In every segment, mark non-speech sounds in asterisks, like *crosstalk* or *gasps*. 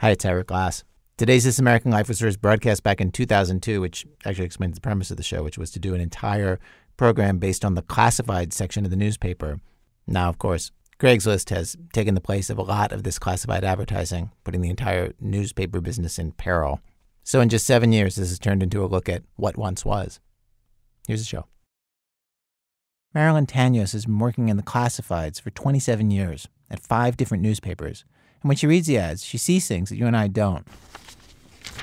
Hi, it's Ira Glass. Today's This American Life was first broadcast back in 2002, which actually explains the premise of the show, which was to do an entire program based on the classified section of the newspaper. Now, of course, Craigslist has taken the place of a lot of this classified advertising, putting the entire newspaper business in peril. So, in just seven years, this has turned into a look at what once was. Here's the show. Marilyn Tanyos has been working in the classifieds for 27 years at five different newspapers. And when she reads the ads, she sees things that you and I don't.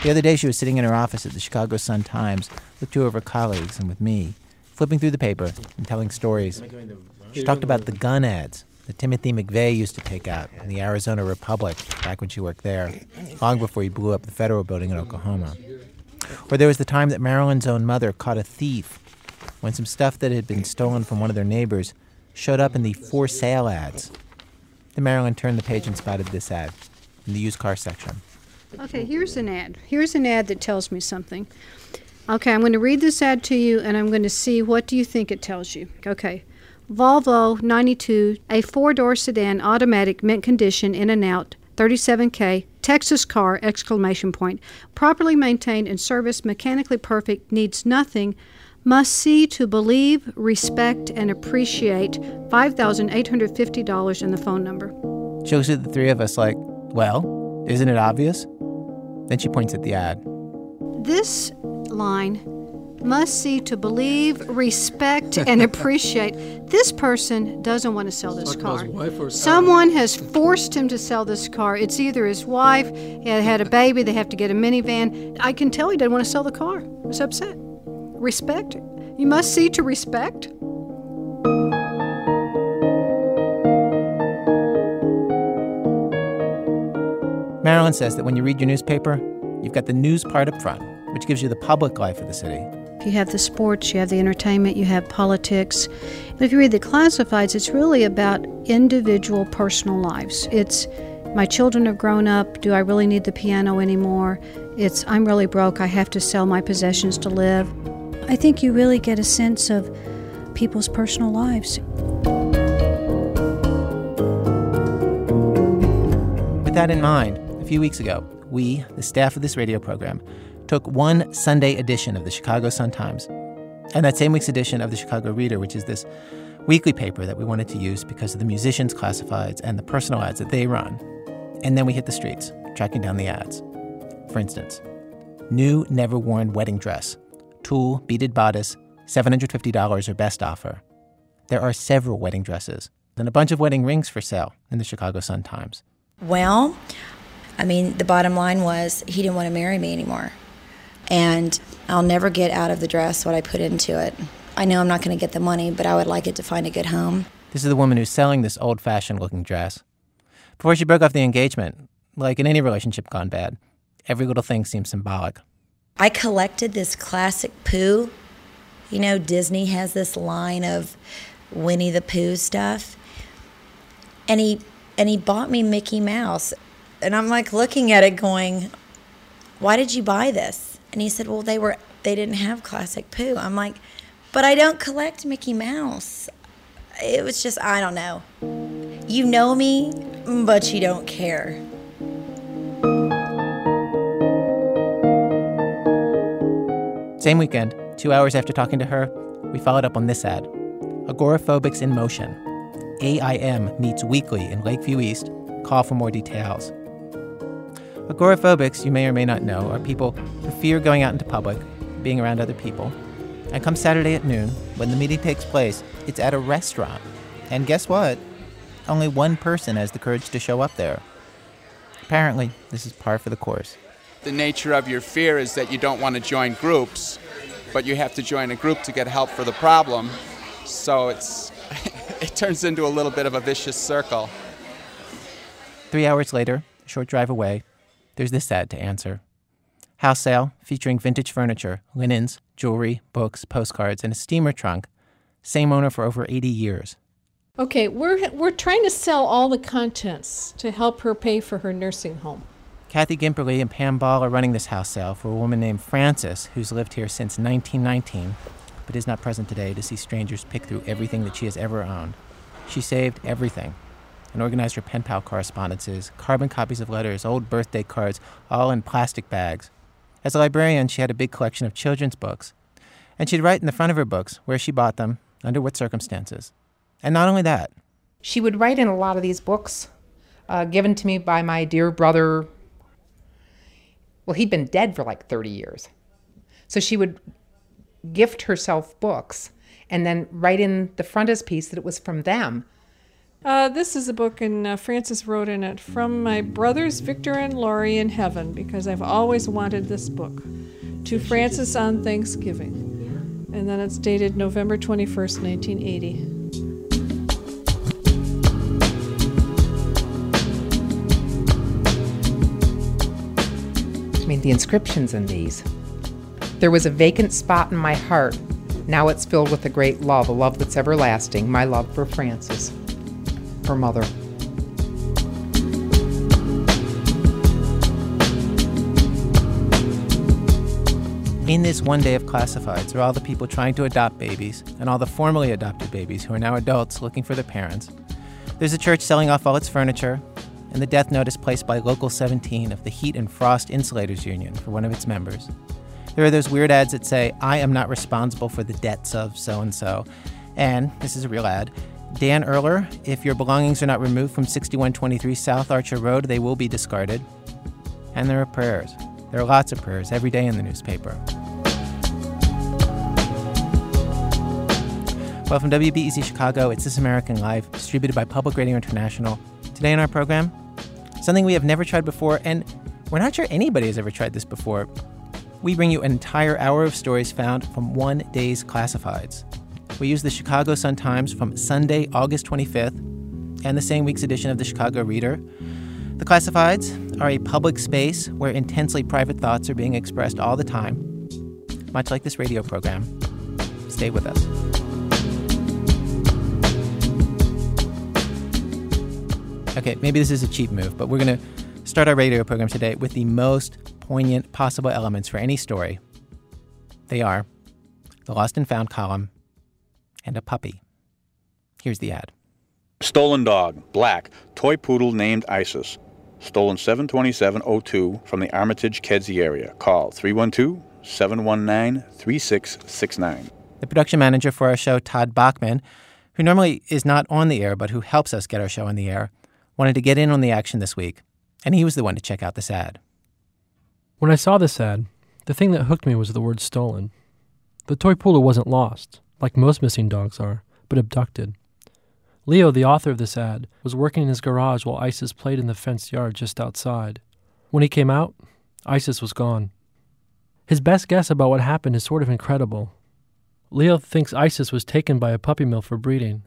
The other day, she was sitting in her office at the Chicago Sun Times with two of her colleagues and with me, flipping through the paper and telling stories. She talked about the gun ads that Timothy McVeigh used to take out in the Arizona Republic back when she worked there, long before he blew up the federal building in Oklahoma. Or there was the time that Marilyn's own mother caught a thief when some stuff that had been stolen from one of their neighbors showed up in the for sale ads. Then Marilyn turned the page and spotted this ad in the used car section. Okay, here's an ad. Here's an ad that tells me something. Okay, I'm going to read this ad to you and I'm going to see what do you think it tells you. Okay. Volvo 92, a four-door sedan, automatic, mint condition, in and out, 37K, Texas car, exclamation point. Properly maintained and serviced, mechanically perfect, needs nothing. Must see to believe, respect, and appreciate $5,850 in the phone number. She looks at the three of us like, well, isn't it obvious? Then she points at the ad. This line must see to believe, respect, and *laughs* appreciate. This person doesn't want to sell this car. Someone has forced him to sell this car. It's either his wife, he had a baby, they have to get a minivan. I can tell he doesn't want to sell the car. He's upset. Respect. You must see to respect. Marilyn says that when you read your newspaper, you've got the news part up front, which gives you the public life of the city. You have the sports, you have the entertainment, you have politics. But if you read the classifieds, it's really about individual personal lives. It's my children have grown up. Do I really need the piano anymore? It's I'm really broke. I have to sell my possessions to live. I think you really get a sense of people's personal lives. With that in mind, a few weeks ago, we, the staff of this radio program, took one Sunday edition of the Chicago Sun-Times and that same week's edition of the Chicago Reader, which is this weekly paper that we wanted to use because of the musicians' classifieds and the personal ads that they run. And then we hit the streets, tracking down the ads. For instance, new never worn wedding dress, tulle beaded bodice, $750 or best offer. There are several wedding dresses and a bunch of wedding rings for sale in the Chicago Sun Times. Well, I mean, the bottom line was he didn't want to marry me anymore. And I'll never get out of the dress what I put into it. I know I'm not going to get the money, but I would like it to find a good home. This is the woman who's selling this old fashioned looking dress. Before she broke off the engagement, like in any relationship gone bad, every little thing seems symbolic. I collected this classic Pooh. You know, Disney has this line of Winnie the Pooh stuff. And he and he bought me Mickey Mouse. And I'm like looking at it going, "Why did you buy this?" And he said, "Well, they were they didn't have classic Pooh." I'm like, "But I don't collect Mickey Mouse." It was just I don't know. You know me, but you don't care. Same weekend, two hours after talking to her, we followed up on this ad Agoraphobics in Motion. AIM meets weekly in Lakeview East. Call for more details. Agoraphobics, you may or may not know, are people who fear going out into public, being around other people. And come Saturday at noon, when the meeting takes place, it's at a restaurant. And guess what? Only one person has the courage to show up there. Apparently, this is par for the course. The nature of your fear is that you don't want to join groups, but you have to join a group to get help for the problem. So it's *laughs* it turns into a little bit of a vicious circle. Three hours later, a short drive away, there's this ad to answer. House sale featuring vintage furniture, linens, jewelry, books, postcards, and a steamer trunk. Same owner for over 80 years. Okay, we're, we're trying to sell all the contents to help her pay for her nursing home. Kathy Gimperly and Pam Ball are running this house sale for a woman named Frances who's lived here since 1919 but is not present today to see strangers pick through everything that she has ever owned. She saved everything and organized her pen pal correspondences, carbon copies of letters, old birthday cards, all in plastic bags. As a librarian, she had a big collection of children's books, and she'd write in the front of her books where she bought them, under what circumstances. And not only that, she would write in a lot of these books uh, given to me by my dear brother. Well, he'd been dead for like 30 years. So she would gift herself books and then write in the frontispiece that it was from them. Uh, this is a book, and uh, Frances wrote in it from my brothers Victor and Laurie in heaven because I've always wanted this book. To Frances on Thanksgiving. And then it's dated November 21st, 1980. Mean, the inscriptions in these. There was a vacant spot in my heart. Now it's filled with a great love, a love that's everlasting, my love for Frances, her mother. In this one day of classifieds are all the people trying to adopt babies and all the formerly adopted babies who are now adults looking for their parents. There's a church selling off all its furniture, and the death notice placed by Local 17 of the Heat and Frost Insulators Union for one of its members. There are those weird ads that say, I am not responsible for the debts of so and so. And this is a real ad. Dan Erler, if your belongings are not removed from 6123 South Archer Road, they will be discarded. And there are prayers. There are lots of prayers every day in the newspaper. Well, from WBEZ Chicago, it's This American Life, distributed by Public Radio International. Today in our program, something we have never tried before, and we're not sure anybody has ever tried this before. We bring you an entire hour of stories found from one day's classifieds. We use the Chicago Sun-Times from Sunday, August 25th, and the same week's edition of the Chicago Reader. The classifieds are a public space where intensely private thoughts are being expressed all the time, much like this radio program. Stay with us. Okay, maybe this is a cheap move, but we're going to start our radio program today with the most poignant possible elements for any story. They are the lost and found column and a puppy. Here's the ad. Stolen dog, black, toy poodle named Isis. Stolen 72702 from the Armitage Kedzie area. Call 312 719 3669. The production manager for our show, Todd Bachman, who normally is not on the air but who helps us get our show on the air, wanted to get in on the action this week, and he was the one to check out this ad. When I saw this ad, the thing that hooked me was the word stolen. The toy poodle wasn't lost, like most missing dogs are, but abducted. Leo, the author of this ad, was working in his garage while Isis played in the fenced yard just outside. When he came out, Isis was gone. His best guess about what happened is sort of incredible. Leo thinks Isis was taken by a puppy mill for breeding.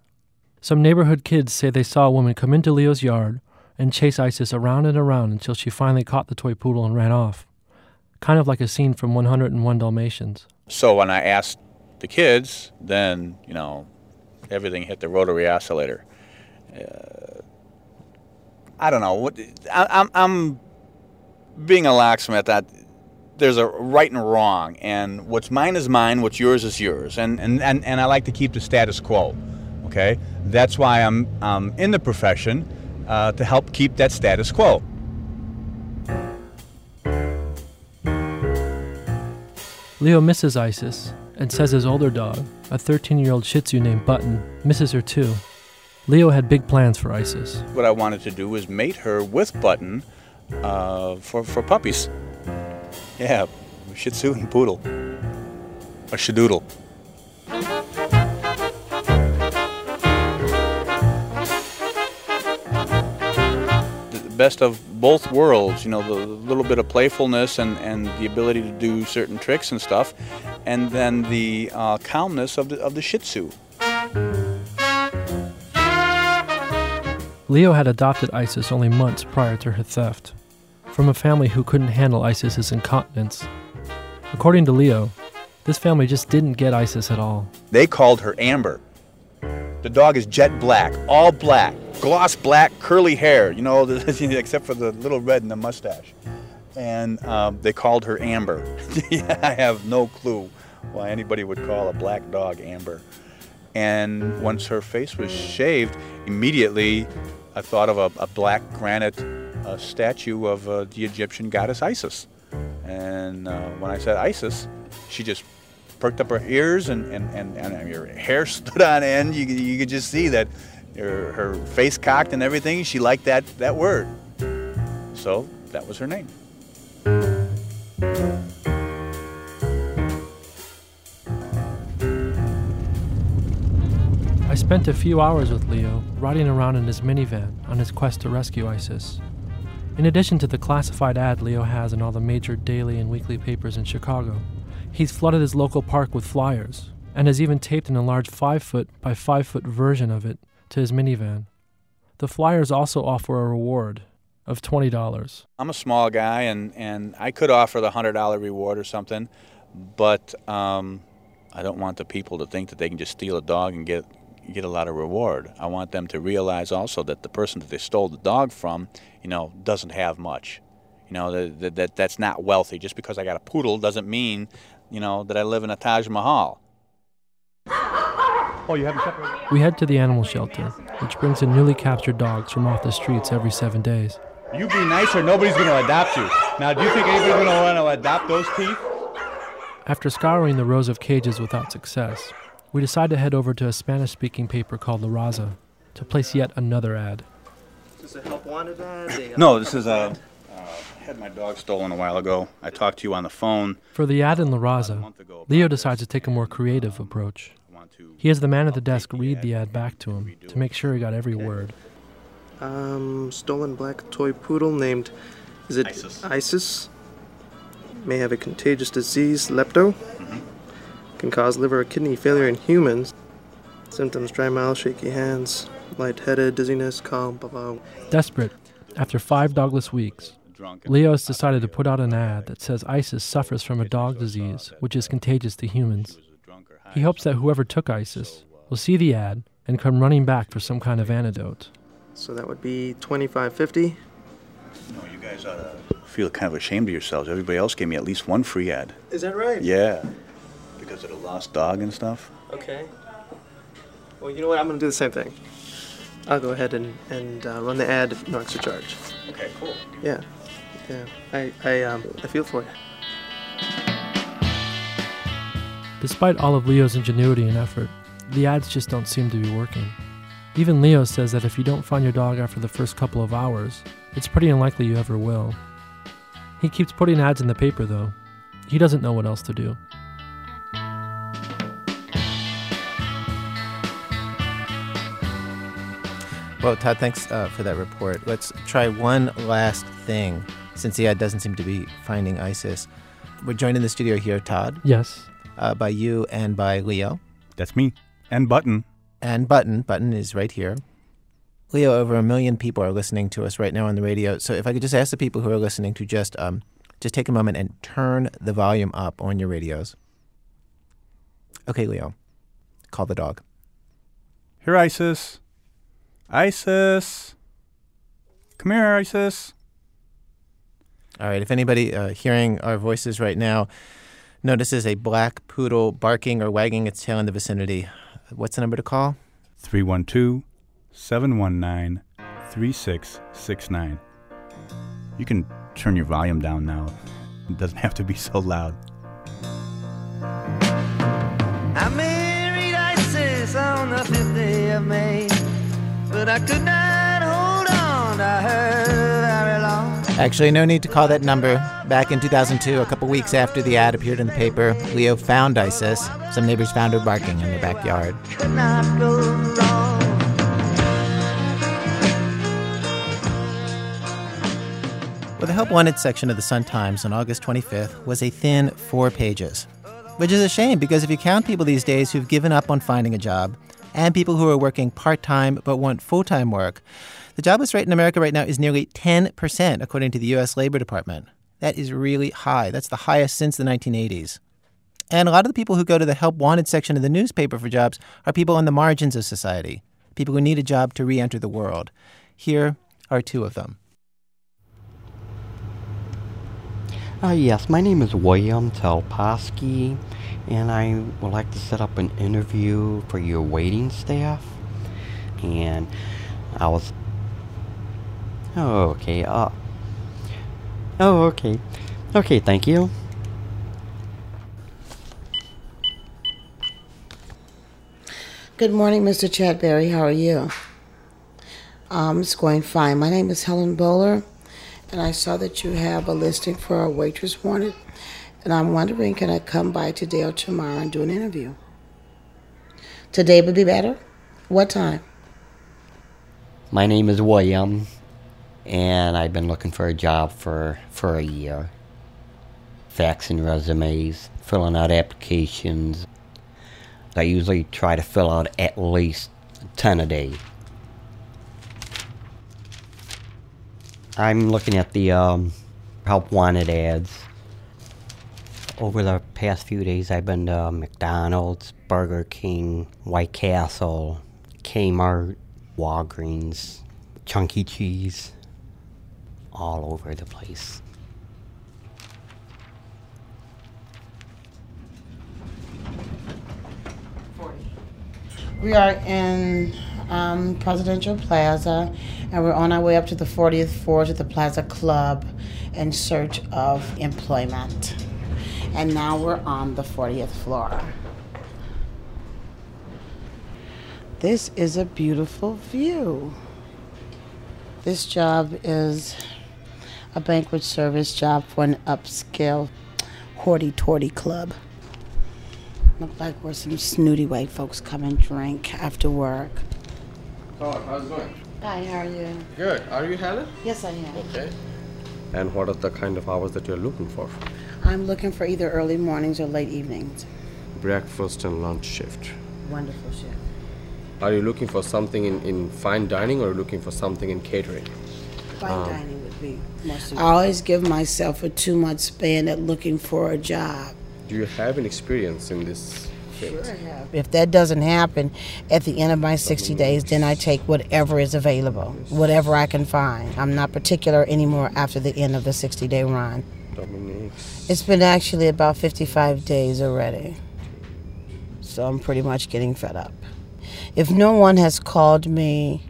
Some neighborhood kids say they saw a woman come into Leo's yard and chase Isis around and around until she finally caught the toy poodle and ran off. Kind of like a scene from 101 Dalmatians. So when I asked the kids, then, you know, everything hit the rotary oscillator. Uh, I don't know. What I, I'm, I'm being a locksmith. That there's a right and wrong, and what's mine is mine. What's yours is yours. And and, and, and I like to keep the status quo. Okay, that's why I'm um, in the profession uh, to help keep that status quo. Leo misses Isis and says his older dog, a 13 year old Shih Tzu named Button, misses her too. Leo had big plans for Isis. What I wanted to do was mate her with Button uh, for, for puppies. Yeah, Shih Tzu and Poodle. A Shadoodle. Best of both worlds, you know, the little bit of playfulness and, and the ability to do certain tricks and stuff, and then the uh, calmness of the, of the Shih Tzu. Leo had adopted Isis only months prior to her theft, from a family who couldn't handle Isis's incontinence. According to Leo, this family just didn't get Isis at all. They called her Amber. The dog is jet black, all black, gloss black, curly hair, you know, *laughs* except for the little red in the mustache. And um, they called her Amber. *laughs* I have no clue why anybody would call a black dog Amber. And once her face was shaved, immediately I thought of a, a black granite uh, statue of uh, the Egyptian goddess Isis. And uh, when I said Isis, she just perked up her ears and, and, and, and her hair *laughs* stood on end. You, you could just see that her, her face cocked and everything. She liked that, that word. So that was her name. I spent a few hours with Leo riding around in his minivan on his quest to rescue ISIS. In addition to the classified ad Leo has in all the major daily and weekly papers in Chicago, he's flooded his local park with flyers and has even taped an enlarged 5 foot by 5 foot version of it to his minivan. The flyers also offer a reward of $20. I'm a small guy, and, and I could offer the hundred dollar reward or something, but um, I don't want the people to think that they can just steal a dog and get get a lot of reward. I want them to realize also that the person that they stole the dog from, you know, doesn't have much. You know that, that that's not wealthy. Just because I got a poodle doesn't mean, you know, that I live in a Taj Mahal. Oh, you haven't separated? We head to the animal shelter, which brings in newly captured dogs from off the streets every seven days. You be nice or nobody's going to adopt you. Now, do you think anybody's going to want to adopt those teeth? After scouring the rows of cages without success, we decide to head over to a Spanish speaking paper called La Raza to place yet another ad. Is this a help wanted ad? No, this is a. I had my dog stolen a while ago. I talked to you on the phone. For the ad in La Raza, Leo decides to take a more creative approach. He has the man at the desk read the ad back to him to make sure he got every word. Um, stolen black toy poodle named, is it Isis. Isis? May have a contagious disease, lepto. Can cause liver or kidney failure in humans. Symptoms: dry mouth, shaky hands, lightheaded, dizziness, calm, blah blah. Desperate, after five dogless weeks, Leo has decided to put out an ad that says ISIS suffers from a dog disease which is contagious to humans. He hopes that whoever took ISIS will see the ad and come running back for some kind of antidote. So that would be twenty-five fifty. No, you guys ought to feel kind of ashamed of yourselves. Everybody else gave me at least one free ad. Is that right? Yeah, because of the lost dog and stuff. Okay. Well, you know what? I'm gonna do the same thing. I'll go ahead and and uh, run the ad, no extra charge. Okay, cool. Yeah, yeah. I I um I feel for you. Despite all of Leo's ingenuity and effort, the ads just don't seem to be working. Even Leo says that if you don't find your dog after the first couple of hours, it's pretty unlikely you ever will. He keeps putting ads in the paper though. He doesn't know what else to do. Well, Todd, thanks uh, for that report. Let's try one last thing since the ad doesn't seem to be finding ISIS. We're joined in the studio here, Todd, Yes. uh, by you and by Leo. That's me. And Button. And Button. Button is right here. Leo, over a million people are listening to us right now on the radio. So if I could just ask the people who are listening to just um, just take a moment and turn the volume up on your radios. Okay, Leo, call the dog. Here, Isis. Isis. Come here, Isis. All right. If anybody uh, hearing our voices right now notices a black poodle barking or wagging its tail in the vicinity, what's the number to call? 312 719 3669. You can turn your volume down now. It doesn't *laughs* have to be so loud. I married Isis on the fifth day of May, but I could not hold on to her very long. Actually, no need to call that number. Back in 2002, a couple weeks after the ad appeared in the paper, Leo found ISIS. Some neighbors found her barking in their backyard. Well, the Help Wanted section of the Sun Times on August 25th was a thin four pages, which is a shame because if you count people these days who've given up on finding a job and people who are working part time but want full time work, the jobless rate in America right now is nearly 10%, according to the U.S. Labor Department. That is really high. That's the highest since the 1980s. And a lot of the people who go to the Help Wanted section of the newspaper for jobs are people on the margins of society, people who need a job to re enter the world. Here are two of them. Uh, yes, my name is William Telposky, and I would like to set up an interview for your waiting staff. And I was Oh, okay. Uh, oh, okay. Okay, thank you. Good morning, Mr. Chadberry. How are you? Um, it's going fine. My name is Helen Bowler, and I saw that you have a listing for a waitress wanted, and I'm wondering can I come by today or tomorrow and do an interview? Today would be better. What time? My name is William, and I've been looking for a job for, for a year. Faxing resumes, filling out applications. I usually try to fill out at least 10 a day. I'm looking at the um, help wanted ads. Over the past few days, I've been to McDonald's, Burger King, White Castle, Kmart, Walgreens, Chunky Cheese, all over the place. We are in um, Presidential Plaza, and we're on our way up to the 40th floor to the Plaza Club in search of employment. And now we're on the 40th floor. This is a beautiful view. This job is a banquet service job for an upscale hoity toity club. Look like we're some snooty white folks come and drink after work. Oh, how's it going? Hi, how are you? Good. Are you Helen? Yes, I am. Okay. And what are the kind of hours that you're looking for? I'm looking for either early mornings or late evenings. Breakfast and lunch shift. Wonderful shift. Are you looking for something in, in fine dining or looking for something in catering? Fine Um, dining would be more suitable. I always give myself a two month span at looking for a job. Do you have an experience in this field? Sure I have. If that doesn't happen at the end of my 60 mm-hmm. days, then I take whatever is available, whatever I can find. I'm not particular anymore after the end of the 60 day run. It's been actually about 55 days already. So I'm pretty much getting fed up. If no one has called me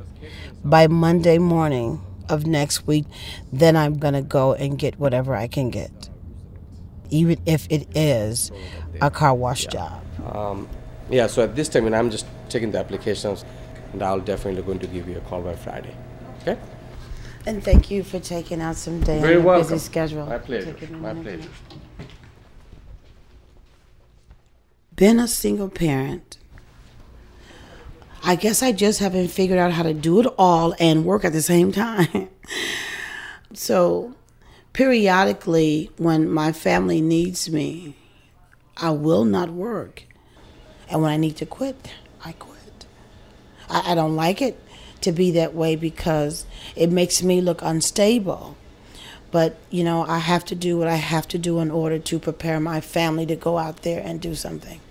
by Monday morning of next week, then I'm going to go and get whatever I can get, even if it is a car wash job. Um, yeah, so at this time, and I'm just taking the applications, and I'll definitely going to give you a call by Friday. Okay? And thank you for taking out some day Very on your busy schedule. My pleasure. My pleasure. Been a single parent. I guess I just haven't figured out how to do it all and work at the same time. *laughs* so, periodically, when my family needs me, I will not work. And when I need to quit, I quit. I, I don't like it to be that way because it makes me look unstable. But, you know, I have to do what I have to do in order to prepare my family to go out there and do something.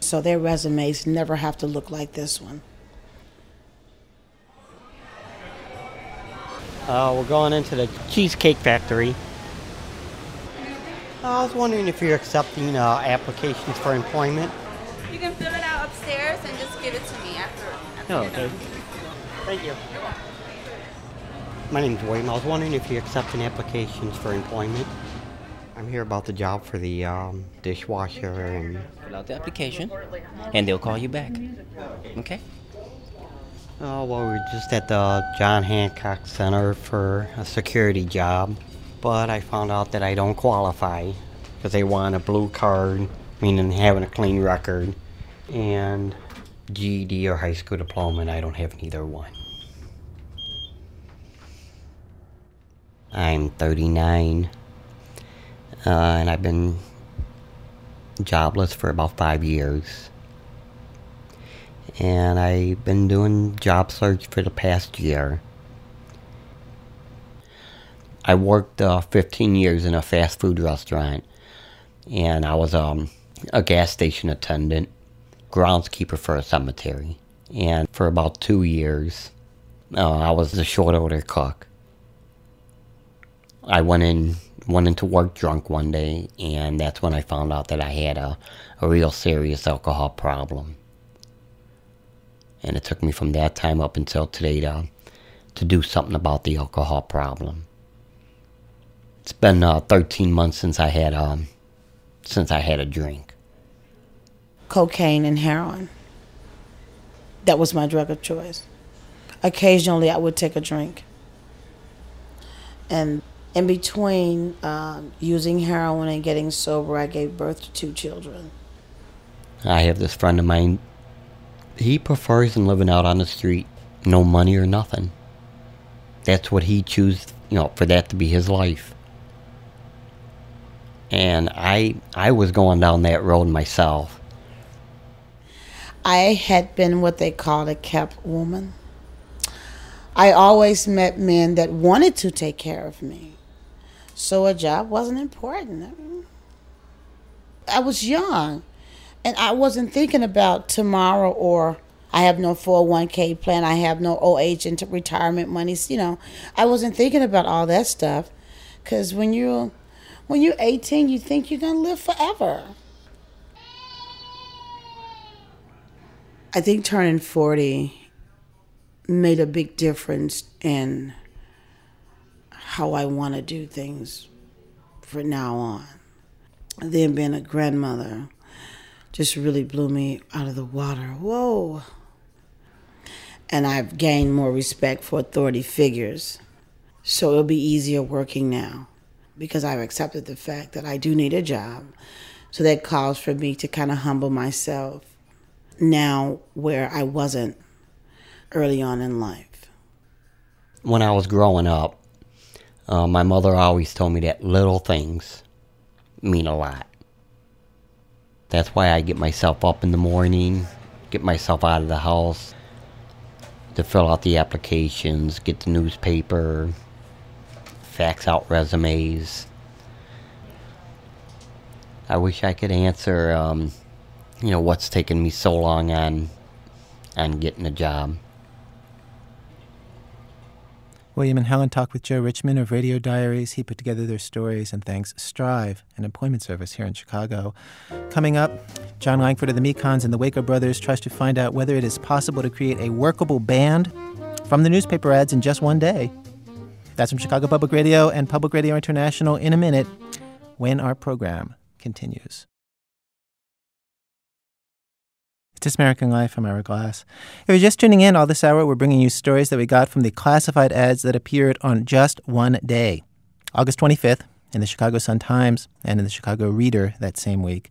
So their resumes never have to look like this one. Uh, we're going into the Cheesecake Factory. I was wondering if you're accepting uh, applications for employment. You can fill it out upstairs and just give it to me after. after Oh, okay. Thank you. My name's William. I was wondering if you're accepting applications for employment. I'm here about the job for the um, dishwasher and. Fill out the application, and they'll call you back. Okay? Oh, well, we're just at the John Hancock Center for a security job, but I found out that I don't qualify because they want a blue card, meaning having a clean record, and GED or high school diploma, and I don't have neither one. I'm 39, uh, and I've been jobless for about five years and I've been doing job search for the past year. I worked uh, 15 years in a fast food restaurant, and I was um, a gas station attendant, groundskeeper for a cemetery, and for about two years, uh, I was the short order cook. I went in went into work drunk one day, and that's when I found out that I had a, a real serious alcohol problem and it took me from that time up until today to to do something about the alcohol problem. It's been uh, 13 months since I had um, since I had a drink. Cocaine and heroin. That was my drug of choice. Occasionally, I would take a drink. And in between um, using heroin and getting sober, I gave birth to two children. I have this friend of mine. He prefers living out on the street, no money or nothing. That's what he chooses, you know, for that to be his life. And I, I was going down that road myself. I had been what they call a kept woman. I always met men that wanted to take care of me. So a job wasn't important. I was young and I wasn't thinking about tomorrow or I have no 401k plan, I have no OH into retirement monies, you know. I wasn't thinking about all that stuff cuz when you're when you're 18, you think you're going to live forever. I think turning 40 made a big difference in how I want to do things for now on. Then being a grandmother just really blew me out of the water. Whoa. And I've gained more respect for authority figures. So it'll be easier working now because I've accepted the fact that I do need a job. So that calls for me to kind of humble myself now where I wasn't early on in life. When I was growing up, uh, my mother always told me that little things mean a lot. That's why I get myself up in the morning, get myself out of the house to fill out the applications, get the newspaper, fax out resumes. I wish I could answer, um, you know, what's taken me so long on, on getting a job. William and Helen talk with Joe Richman of Radio Diaries. He put together their stories and thanks Strive, an employment service here in Chicago. Coming up, Jon Langford of the Mekons and the Waco Brothers tries to find out whether it is possible to create a workable band from the newspaper ads in just one day. That's from Chicago Public Radio and Public Radio International in a minute when our program continues. It's American Life. I'm Ira Glass. If you're just tuning in, all this hour we're bringing you stories that we got from the classified ads that appeared on just one day, August 25th, in the Chicago Sun-Times and in the Chicago Reader that same week.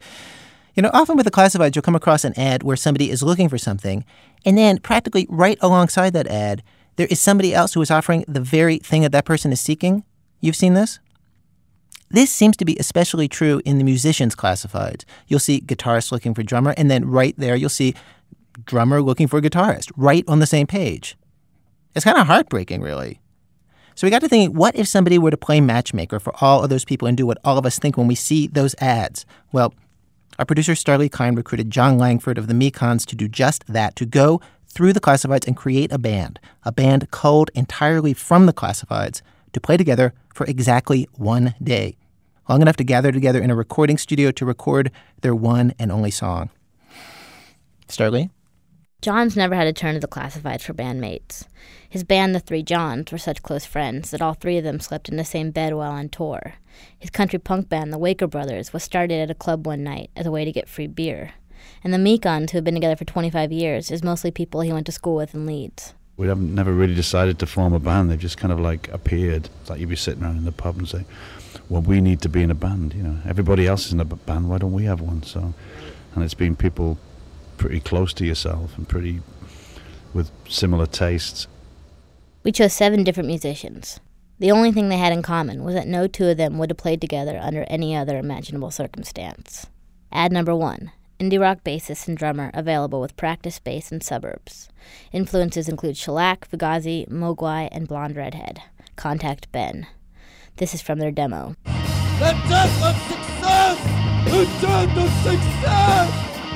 You know, often with the classifieds, you'll come across an ad where somebody is looking for something, and then practically right alongside that ad, there is somebody else who is offering the very thing that that person is seeking. You've seen this? This seems to be especially true in the musicians classifieds. You'll see guitarist looking for drummer, and then right there you'll see drummer looking for guitarist, right on the same page. It's kind of heartbreaking, really. So we got to thinking, what if somebody were to play matchmaker for all of those people and do what all of us think when we see those ads? Well, our producer Starlee Kine recruited Jon Langford of the Mekons to do just that, to go through the classifieds and create a band, a band culled entirely from the classifieds to play together for exactly one day, long enough to gather together in a recording studio to record their one and only song. Starlee? Jon's never had to turn to the classifieds for bandmates. His band, the Three Johns, were such close friends that all three of them slept in the same bed while on tour. His country punk band, the Waco Brothers, was started at a club one night as a way to get free beer. And the Mekons, who have been together for 25 years, is mostly people he went to school with in Leeds. We haven't never really decided to form a band. They've just kind of like appeared. It's like you'd be sitting around in the pub and say, "Well, we need to be in a band." You know, everybody else is in a band. Why don't we have one? So, and it's been people pretty close to yourself and pretty with similar tastes. We chose seven different musicians. The only thing they had in common was that no two of them would have played together under any other imaginable circumstance. Ad number one indie rock bassist and drummer available with practice bass in suburbs. Influences include Shellac, Fugazi, Mogwai, and Blonde Redhead. Contact Ben. This is from their demo. The death of success! The death of success!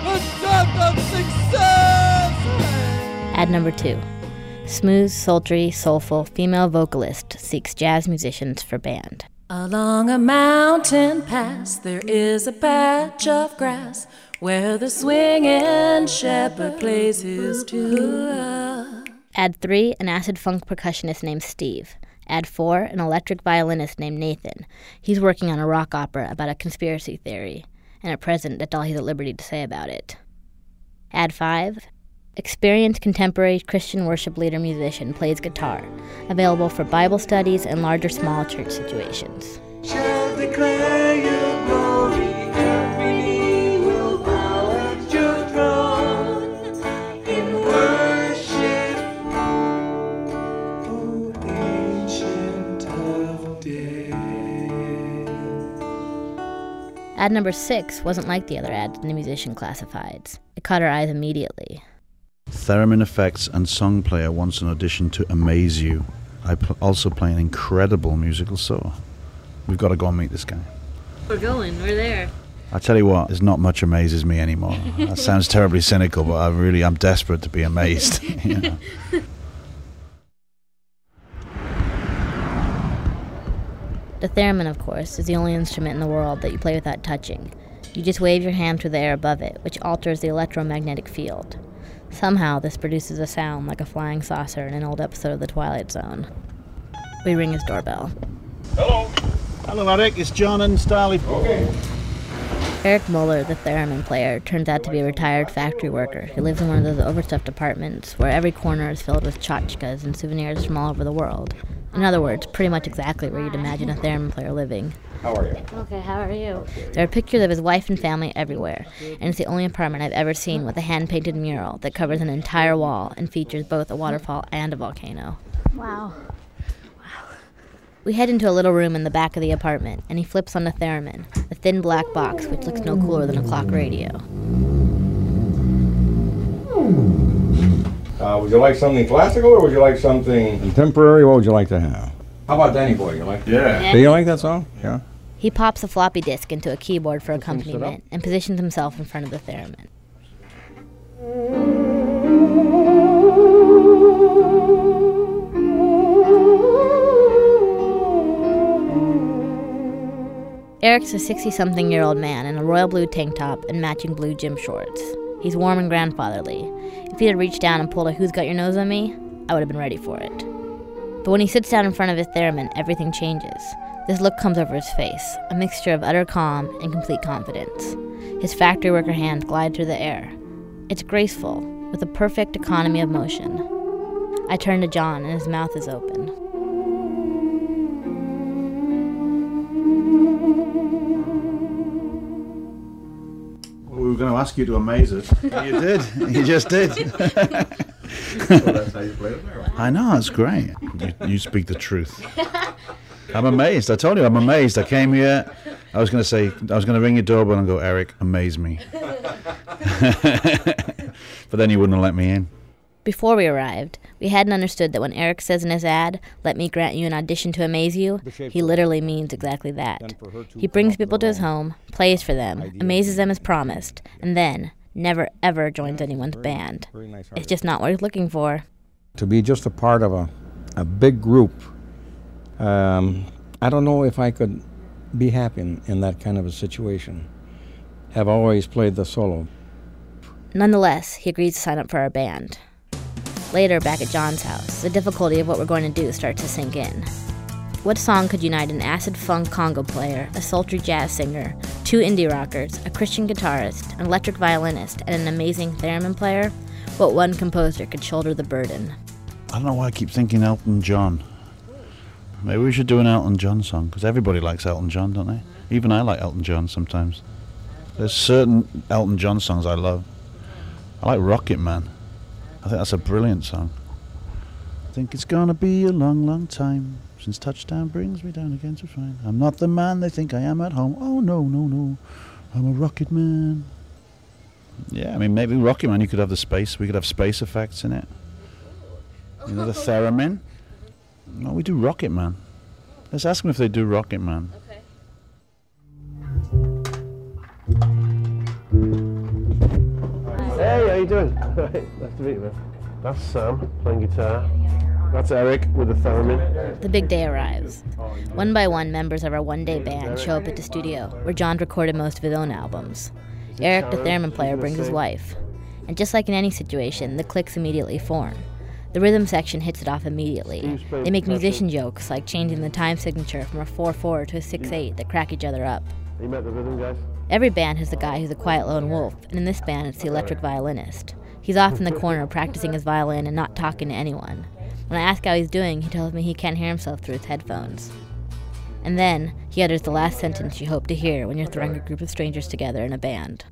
The death of success! Ad number two. Smooth, sultry, soulful female vocalist seeks jazz musicians for band. Along a mountain pass, there is a patch of grass where the swinging shepherd plays his tune. Ad 3, an acid funk percussionist named Steve. Ad 4, an electric violinist named Nathan. He's working on a rock opera about a conspiracy theory, and at present, that's all he's at liberty to say about it. Ad 5, experienced contemporary Christian worship leader musician plays guitar, available for Bible studies and larger small church situations. Ad number 6 wasn't like the other ads in the musician classifieds. It caught our eyes immediately. Theremin Effects and Song Player wants an audition to Amaze You. I pl- also play an incredible musical solo. We've got to go and meet this guy. We're going, we're there. I tell you what, there's not much amazes me anymore. that sounds terribly cynical, but I really, I'm desperate to be amazed. *laughs* you know. The theremin, of course, is the only instrument in the world that you play without touching. You just wave your hand through the air above it, which alters the electromagnetic field. Somehow, this produces a sound like a flying saucer in an old episode of The Twilight Zone. We ring his doorbell. Hello, Hello, Eric. It's Jon and Starlee. Okay. Eric Muller, the theremin player, turns out to be a retired factory worker who lives in one of those overstuffed apartments where every corner is filled with tchotchkes and souvenirs from all over the world. In other words, pretty much exactly where you'd imagine a theremin player living. How are you? Okay, how are you? There are pictures of his wife and family everywhere, and it's the only apartment I've ever seen with a hand painted mural that covers an entire wall and features both a waterfall and a volcano. Wow. Wow. We head into a little room in the back of the apartment, and he flips on the theremin, a thin black box which looks no cooler than a clock radio. Uh, would you like something classical or would you like something contemporary? What would you like to have? How about Danny Boy? You like? Yeah. Do you like that song? Yeah. He pops a floppy disk into a keyboard for accompaniment and positions himself in front of the theremin. Eric's a 60 something year old man in a royal blue tank top and matching blue gym shorts. He's warm and grandfatherly. If he had reached down and pulled a Who's Got Your Nose on Me, I would have been ready for it. But when he sits down in front of his theremin, everything changes. This look comes over his face, a mixture of utter calm and complete confidence. His factory worker hands glide through the air. It's graceful, with a perfect economy of motion. I turn to Jon, and his mouth is open. We were going to ask you to amaze us. *laughs* you did. You just did. that's how you play it. I know, it's great. You, you speak the truth. I'm amazed. I told you, I'm amazed. I came here. I was going to say, I was going to ring your doorbell and go, Eric, amaze me. *laughs* but then you wouldn't have let me in. Before we arrived, we hadn't understood that when Eric says in his ad, let me grant you an audition to amaze you, he literally means exactly that. He brings people to his home, plays for them, amazes them as promised, and then never ever joins anyone's band. It's just not what he's looking for. To be just a part of a, a big group, um, I don't know if I could be happy in, in that kind of a situation. Have always played the solo. Nonetheless, he agrees to sign up for our band. Later, back at Jon's house, the difficulty of what we're going to do starts to sink in. What song could unite an acid funk conga player, a sultry jazz singer, two indie rockers, a Christian guitarist, an electric violinist, and an amazing theremin player? What one composer could shoulder the burden? I don't know why I keep thinking Elton John. Maybe we should do an Elton John song because everybody likes Elton John, don't they? Even I like Elton John sometimes. There's certain Elton John songs I love. I like Rocket Man. I think that's a brilliant song. I think it's gonna be a long, long time since touchdown brings me down again to find I'm not the man they think I am at home. Oh no, no, no, I'm a Rocket Man. Yeah, I mean maybe Rocket Man. You could have the space. We could have space effects in it. You know the theremin. No, we do Rocket Man. Let's ask them if they do Rocket Man. You doing? *laughs* nice to meet you, man. That's Sam playing guitar. That's Eric with the theremin. The big day arrives. One by one, members of our one day band show up at the studio, where Jon recorded most of his own albums. Eric, the theremin player, brings his wife. And just like in any situation, the cliques immediately form. The rhythm section hits it off immediately. They make musician jokes like changing the time signature from a 4 4 to a 6 8 that crack each other up. You met the rhythm guys? Every band has the guy who's a quiet lone wolf, and in this band it's the electric violinist. He's off in the corner practicing his violin and not talking to anyone. When I ask how he's doing, he tells me he can't hear himself through his headphones. And then he utters the last sentence you hope to hear when you're throwing a group of strangers together in a band.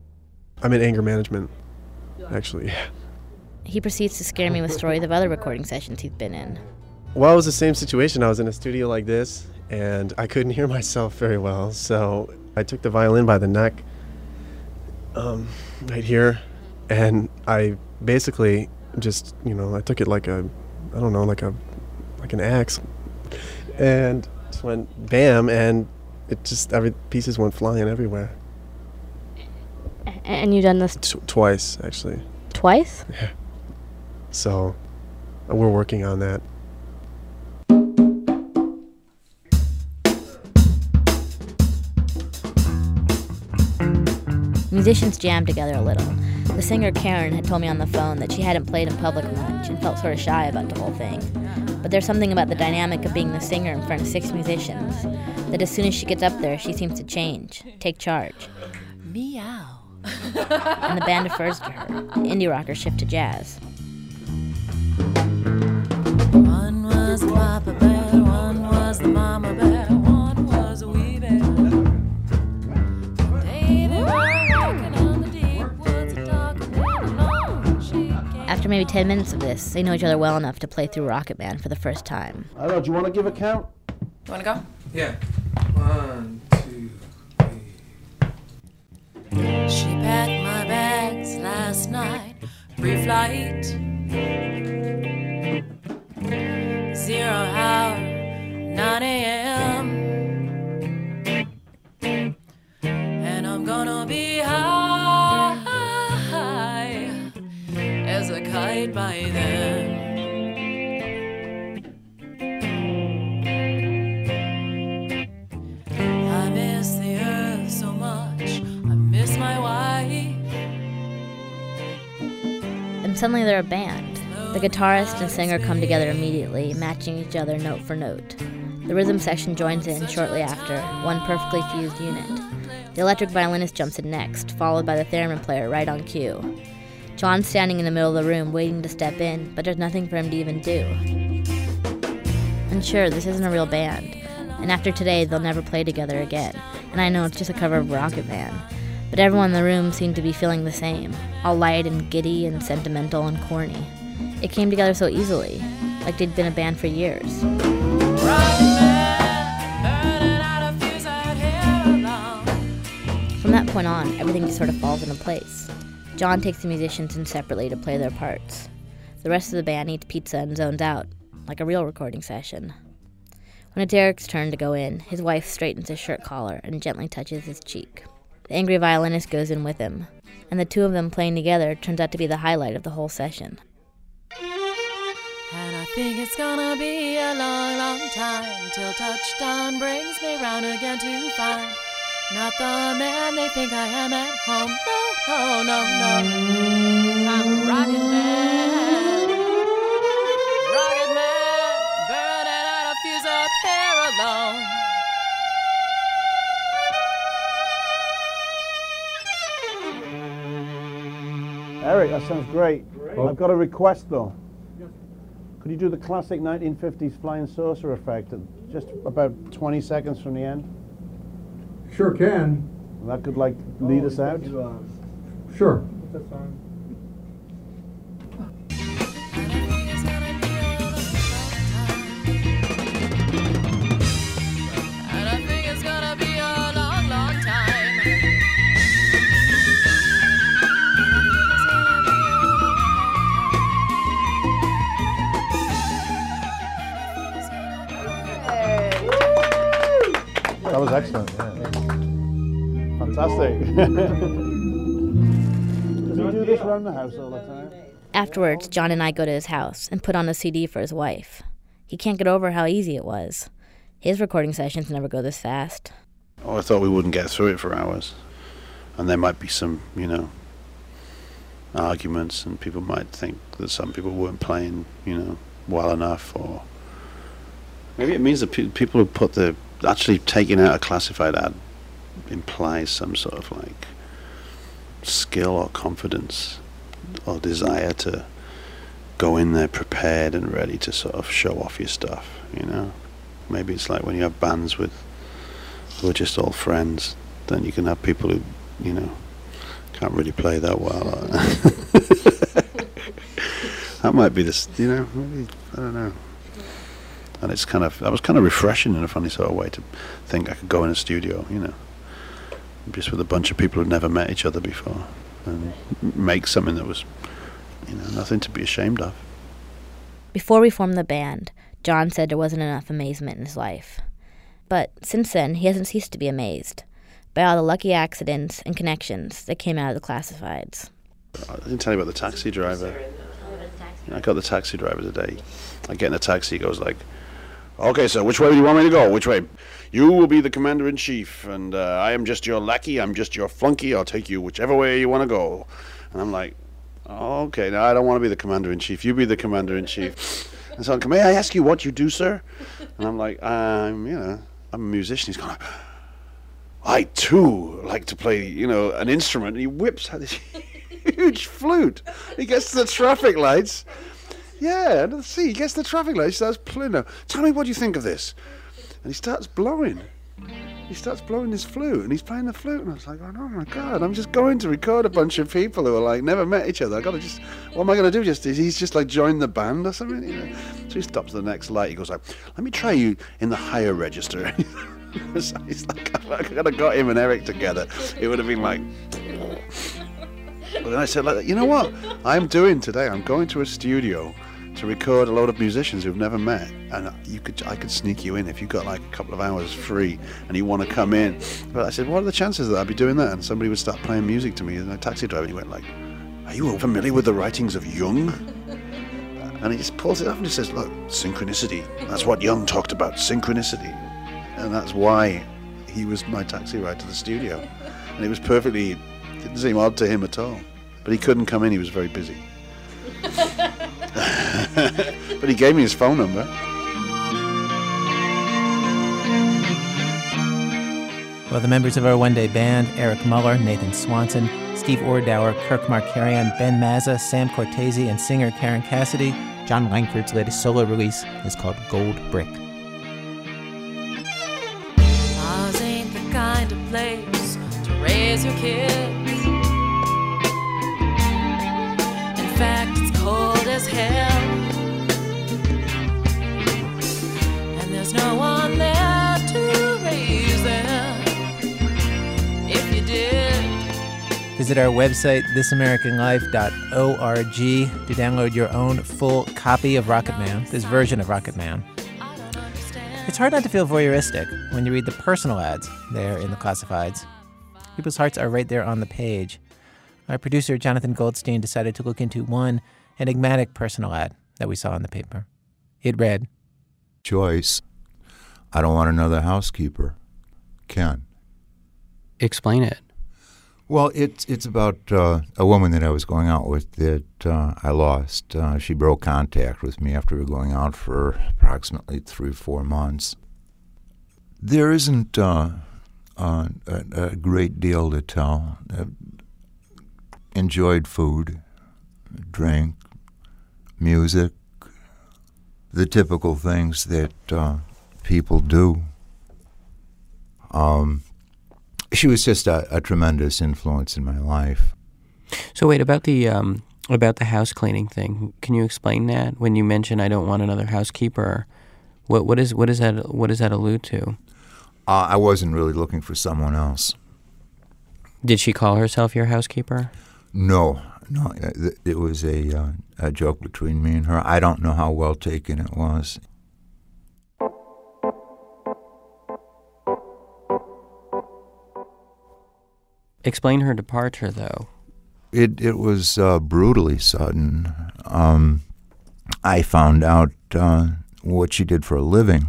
I'm in anger management, actually. *laughs* He proceeds to scare me with stories of other recording sessions he's been in. Well, it was the same situation. I was in a studio like this, and I couldn't hear myself very well, so I took the violin by the neck, um, right here, and I basically just, you know, I took it like a, I don't know, like a, like an axe, and just went bam, and it just every pieces went flying everywhere. And you done this T- twice, actually. twice? Yeah. So, we're working on that. Musicians jammed together a little. The singer Karen had told me on the phone that she hadn't played in public much and felt sort of shy about the whole thing. But there's something about the dynamic of being the singer in front of six musicians that as soon as she gets up there, she seems to change, take charge. Meow. and the band defers to her. The indie rockers shift to jazz. One was the papa bear, one was the mama bear, After maybe 10 minutes of this, they know each other well enough to play through Rocket Man for the first time. I don't know, do you want to give a count? You wanna go? Yeah. One, two. She packed my bags last night, pre-flight. Zero hour, 9 a.m. And I'm gonna be high my wife. And suddenly they're a band. The guitarist and singer come together immediately, matching each other note for note. The rhythm section joins in shortly after, one perfectly fused unit. The electric violinist jumps in next, followed by the theremin player right on cue. Jon's standing in the middle of the room waiting to step in, but there's nothing for him to even do. And sure, this isn't a real band, and after today, they'll never play together again. And I know it's just a cover of Rocket Man. But everyone in the room seemed to be feeling the same, all light and giddy and sentimental and corny. It came together so easily, like they'd been a band for years. From that point on, everything just sort of falls into place. Jon takes the musicians in separately to play their parts. The rest of the band eats pizza and zones out, like a real recording session. When it's Eric's turn to go in, his wife straightens his shirt collar and gently touches his cheek. The angry violinist goes in with him, and the two of them playing together turns out to be the highlight of the whole session. And I think it's gonna be a long, long time till touchdown brings me round again to find not the man they think I am at home. No, no, no, no. I'm a rocket man. Rocket man, burning out a fuse up here alone. Eric, that sounds great. I've got a request though. Could you do the classic 1950s flying saucer effect at just about 20 seconds from the end? Sure can. That could like lead us out. Sure. That was excellent. Yeah. Fantastic. *laughs* Does he do this around the house all the time? Afterwards, Jon and I go to his house and put on a CD for his wife. He can't get over how easy it was. His recording sessions never go this fast. Oh, I thought we wouldn't get through it for hours, and there might be some, you know, arguments, and people might think that some people weren't playing, you know, well enough, or maybe it means that pe- people who put the actually taking out a classified ad implies some sort of like skill or confidence or desire to go in there prepared and ready to sort of show off your stuff, you know. Maybe it's like when you have bands with who are just all friends, then you can have people who, you know, can't really play that well. *laughs* that might be this, you know, maybe, I don't know. And it's kind of, that was kind of refreshing in a funny sort of way to think I could go in a studio, you know, just with a bunch of people who'd never met each other before and make something that was, you know, nothing to be ashamed of. Before we formed the band, Jon said there wasn't enough amazement in his life. But since then, he hasn't ceased to be amazed by all the lucky accidents and connections that came out of the classifieds. I didn't tell you about the taxi driver. I got the taxi driver today. I get in a taxi, he goes like, Okay, so which way do you want me to go? Which way? You will be the commander in chief, and uh, I am just your lackey. I'm just your flunky. I'll take you whichever way you want to go. And I'm like, okay, now I don't want to be the commander in chief. You be the commander in chief. And so, may I ask you what you do, sir? And I'm like, I'm, you know, I'm a musician. He's going, I too like to play, you know, an instrument. And he whips out this *laughs* huge flute. He gets to the traffic lights. Yeah, and see, he gets to the traffic light. He starts playing. Tell me what you think of this. And he starts blowing. He starts blowing his flute, and he's playing the flute, and I was like, oh my god, I'm just going to record a bunch of people who are like never met each other. I gotta just, what am I gonna do? Just he's just like join the band or something, you know? So he stops at the next light. He goes like, let me try you in the higher register. *laughs* so he's like, *laughs* I could have got him and Eric together, it would have been like. *laughs* But then I said, like, you know what? I'm doing today. I'm going to a studio to record a lot of musicians who've never met, and you could, I could sneak you in if you got like a couple of hours free and you want to come in. But I said, what are the chances that I'd be doing that? And somebody would start playing music to me, and a taxi driver, and he went like, "Are you familiar with the writings of Jung?" *laughs* And he just pulls it up and he says, "Look, synchronicity. That's what Jung talked about, synchronicity, and that's why he was my taxi ride to the studio, and it was perfectly." It didn't seem odd to him at all, but he couldn't come in. He was very busy. *laughs* *laughs* but he gave me his phone number. Well, the members of our one day band Eric Muller, Nathan Swanson, Steve Ordauer, Kirk Markarian, Ben Mazza, Sam Cortese, and singer Karen Cassidy, Jon Langford's latest solo release is called Gold Brick. Ours ain't the kind of place to raise your kids. Fact, it's cold as hell. And there's no one there to raise them. If you did, Visit our website, thisamericanlife.org, to download your own full copy of Rocket Man, this version of Rocket Man. It's hard not to feel voyeuristic when you read the personal ads there in the classifieds. People's hearts are right there on the page. Our producer, Jonathan Goldstein, decided to look into one enigmatic personal ad that we saw in the paper. It read Joyce, I don't want another housekeeper. Ken. Explain it. Well, it's it's about uh, a woman that I was going out with that uh, I lost. Uh, she broke contact with me after we were going out for approximately three or four months. There isn't uh, uh, a, a great deal to tell. Enjoyed food, drink, music, the typical things that uh, people do. Um, she was just a, a tremendous influence in my life. So wait about the um, about the house cleaning thing. Can you explain that? When you mention I don't want another housekeeper, what what is what is that what does that allude to? Uh, I wasn't really looking for someone else. Did she call herself your housekeeper? No, no, it was a uh, a joke between me and her. I don't know how well taken it was. Explain her departure though. It it was uh, brutally sudden. Um, I found out uh, what she did for a living,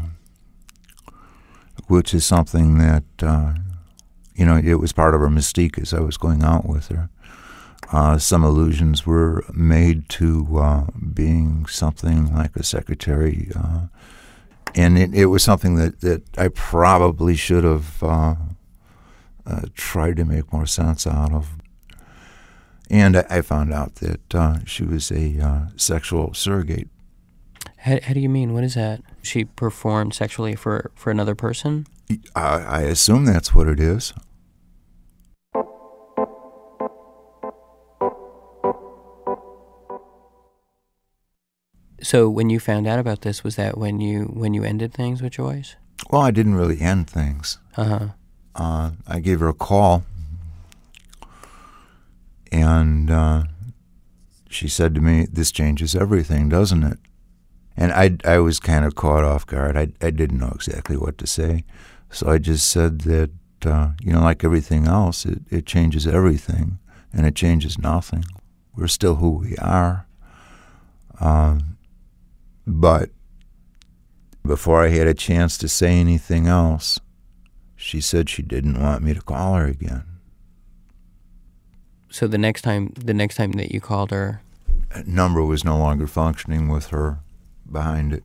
which is something that uh, you know it was part of her mystique as I was going out with her. Uh, some allusions were made to uh, being something like a secretary, uh, and it, it was something that, that I probably should have uh, uh, tried to make more sense out of. And I, I found out that uh, she was a uh, sexual surrogate. How, how do you mean? What is that? She performed sexually for, for another person? I, I assume that's what it is. So when you found out about this, was that when you when you ended things with Joyce? Well, I didn't really end things. Uh-huh. Uh, I gave her a call, and uh, she said to me, "This changes everything, doesn't it?" And I, I was kind of caught off guard. I, I didn't know exactly what to say, so I just said that, uh, you know, like everything else, it, it changes everything, and it changes nothing. We're still who we are. Um, but before I had a chance to say anything else, she said she didn't want me to call her again. So the next time the next time that you called her, That number was no longer functioning with her behind it.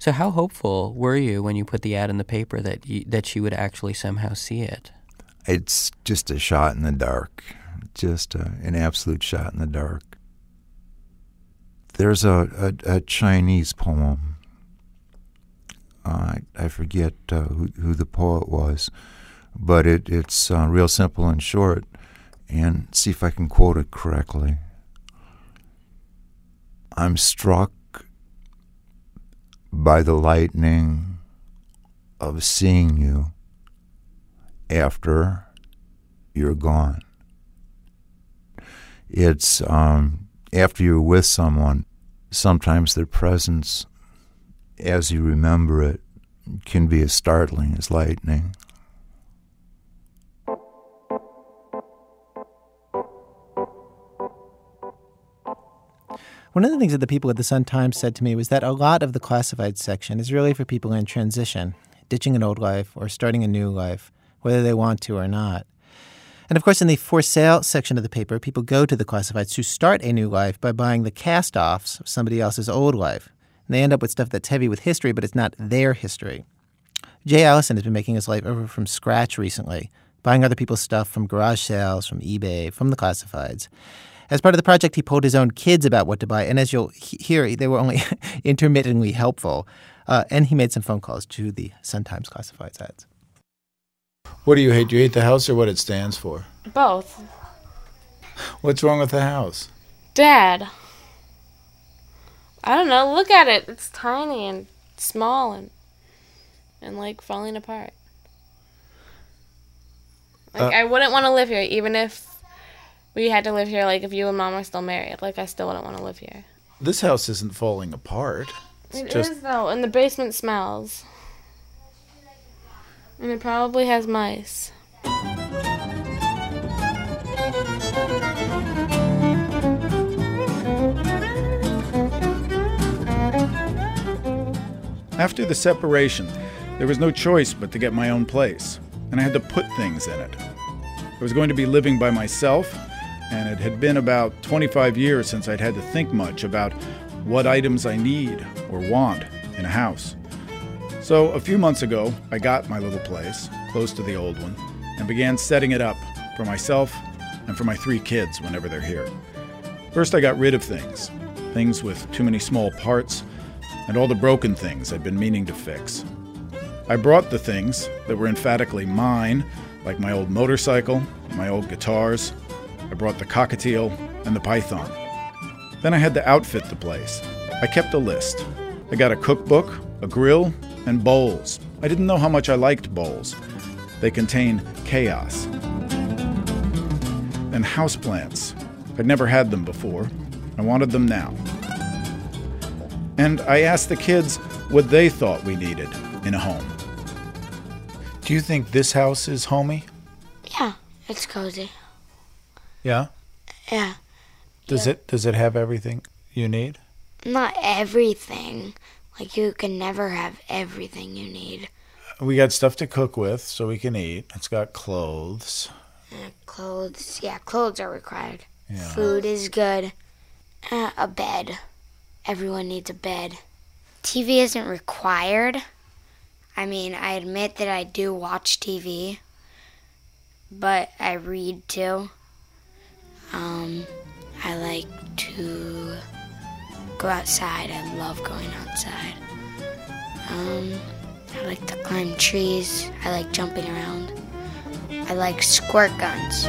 so how hopeful were you when you put the ad in the paper that you, that she would actually somehow see it? It's just a shot in the dark, just a, an absolute shot in the dark. There's a, a, a Chinese poem. Uh, I, I forget uh, who, who the poet was, but it, it's uh, real simple and short. And see if I can quote it correctly. I'm struck by the lightning of seeing you after you're gone. It's um, after you're with someone, sometimes their presence, as you remember it, can be as startling as lightning. One of the things that the people at the Sun Times said to me was that a lot of the classified section is really for people in transition, ditching an old life or starting a new life, whether they want to or not. And of course, in the for sale section of the paper, people go to the classifieds to start a new life by buying the cast offs of somebody else's old life. And they end up with stuff that's heavy with history, but it's not their history. Jay Allison has been making his life over from scratch recently, buying other people's stuff from garage sales, from eBay, from the classifieds. As part of the project, he polled his own kids about what to buy, and as you'll hear, they were only *laughs* intermittently helpful. Uh, and he made some phone calls to the Sun Times classifieds ads. What do you hate? Do you hate the house or what it stands for? Both. What's wrong with the house? Dad. I don't know. Look at it. It's tiny and small and and like falling apart. Like Uh, I wouldn't want to live here even if we had to live here like if you and mom were still married. Like I still wouldn't want to live here. This house isn't falling apart. It's It is just though, and the basement smells. And it probably has mice. after the separation, there was no choice but to get my own place, and I had to put things in it. I was going to be living by myself, and it had been about 25 years since I'd had to think much about what items I need or want in a house. So a few months ago, I got my little place, close to the old one, and began setting it up for myself and for my three kids whenever they're here. First, I got rid of things things with too many small parts, and all the broken things I'd been meaning to fix. I brought the things that were emphatically mine, like my old motorcycle, my old guitars. I brought the cockatiel and the python. Then I had to outfit the place. I kept a list. I got a cookbook, a grill, and bowls. I didn't know how much I liked bowls. They contain chaos. And houseplants. I'd never had them before. I wanted them now. And I asked the kids what they thought we needed in a home. Do you think this house is homey? Yeah, it's cozy. Yeah. Yeah. Does it does it have everything you need? Not everything. Like you can never have everything you need. We got stuff to cook with so we can eat. It's got clothes. Uh, clothes, yeah, clothes are required. Yeah. Food is good. Uh, a bed. Everyone needs a bed. TV isn't required. I mean, I admit that I do watch TV, but I read too. Um, I like to go outside. I love going outside. Um, I like to climb trees. I like jumping around. I like squirt guns.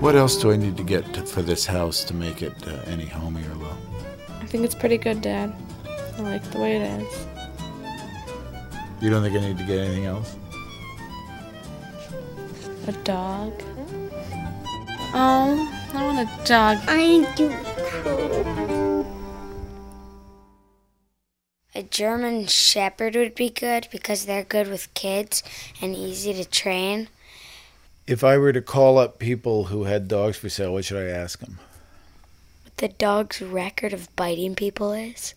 What else do I need to get to, for this house to make it uh, any homier, Lil? I think it's pretty good, Dad. I like the way it is. You don't think I need to get anything else? A dog. Oh, I want a dog. I do. A German Shepherd would be good because they're good with kids and easy to train. If I were to call up people who had dogs for sale, what should I ask them? What the dog's record of biting people is.